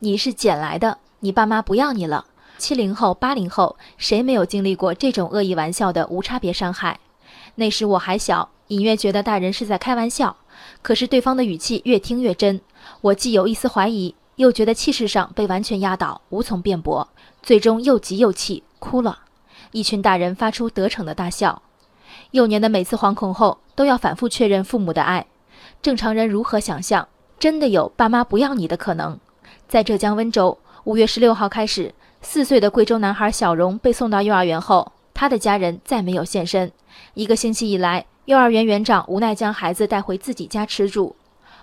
你是捡来的，你爸妈不要你了。七零后、八零后，谁没有经历过这种恶意玩笑的无差别伤害？那时我还小，隐约觉得大人是在开玩笑，可是对方的语气越听越真，我既有一丝怀疑，又觉得气势上被完全压倒，无从辩驳，最终又急又气，哭了。一群大人发出得逞的大笑。幼年的每次惶恐后，都要反复确认父母的爱。正常人如何想象，真的有爸妈不要你的可能？在浙江温州，五月十六号开始，四岁的贵州男孩小荣被送到幼儿园后，他的家人再没有现身。一个星期以来，幼儿园园长无奈将孩子带回自己家吃住。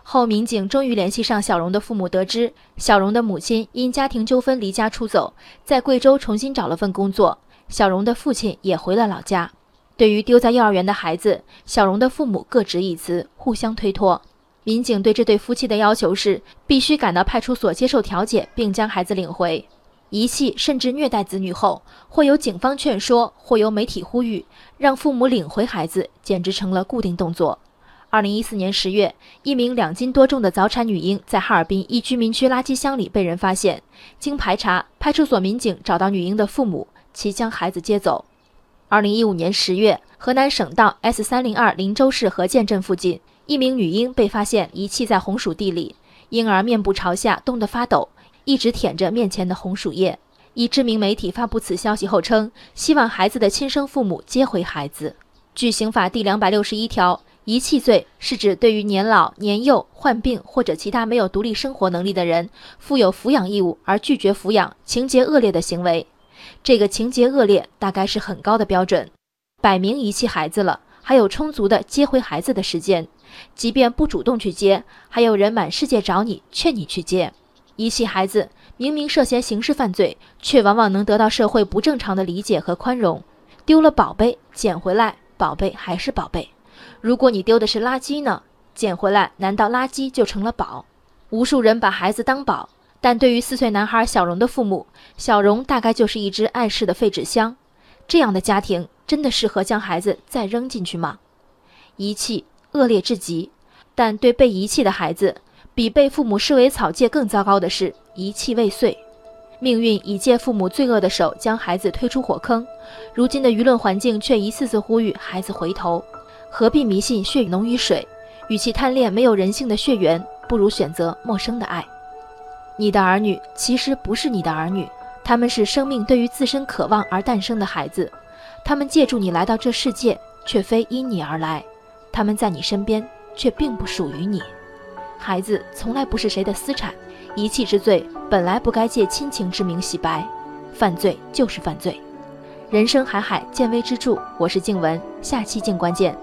后，民警终于联系上小荣的父母，得知小荣的母亲因家庭纠纷离家出走，在贵州重新找了份工作。小荣的父亲也回了老家。对于丢在幼儿园的孩子，小荣的父母各执一词，互相推脱。民警对这对夫妻的要求是：必须赶到派出所接受调解，并将孩子领回。遗弃甚至虐待子女后，或由警方劝说，或由媒体呼吁，让父母领回孩子，简直成了固定动作。二零一四年十月，一名两斤多重的早产女婴在哈尔滨一居民区垃圾箱里被人发现。经排查，派出所民警找到女婴的父母，其将孩子接走。二零一五年十月，河南省道 S 三零二林州市河涧镇附近。一名女婴被发现遗弃在红薯地里，婴儿面部朝下，冻得发抖，一直舔着面前的红薯叶。一知名媒体发布此消息后称，希望孩子的亲生父母接回孩子。据刑法第两百六十一条，遗弃罪是指对于年老、年幼、患病或者其他没有独立生活能力的人，负有抚养义务而拒绝抚养，情节恶劣的行为。这个情节恶劣，大概是很高的标准，摆明遗弃孩子了，还有充足的接回孩子的时间。即便不主动去接，还有人满世界找你劝你去接。遗弃孩子明明涉嫌刑事犯罪，却往往能得到社会不正常的理解和宽容。丢了宝贝捡回来，宝贝还是宝贝。如果你丢的是垃圾呢？捡回来难道垃圾就成了宝？无数人把孩子当宝，但对于四岁男孩小荣的父母，小荣大概就是一只碍事的废纸箱。这样的家庭真的适合将孩子再扔进去吗？遗弃。恶劣至极，但对被遗弃的孩子，比被父母视为草芥更糟糕的是遗弃未遂。命运已借父母罪恶的手将孩子推出火坑，如今的舆论环境却一次次呼吁孩子回头。何必迷信血浓于水？与其贪恋没有人性的血缘，不如选择陌生的爱。你的儿女其实不是你的儿女，他们是生命对于自身渴望而诞生的孩子，他们借助你来到这世界，却非因你而来。他们在你身边，却并不属于你。孩子从来不是谁的私产，遗弃之罪本来不该借亲情之名洗白，犯罪就是犯罪。人生海海，见微知著。我是静文，下期静关键。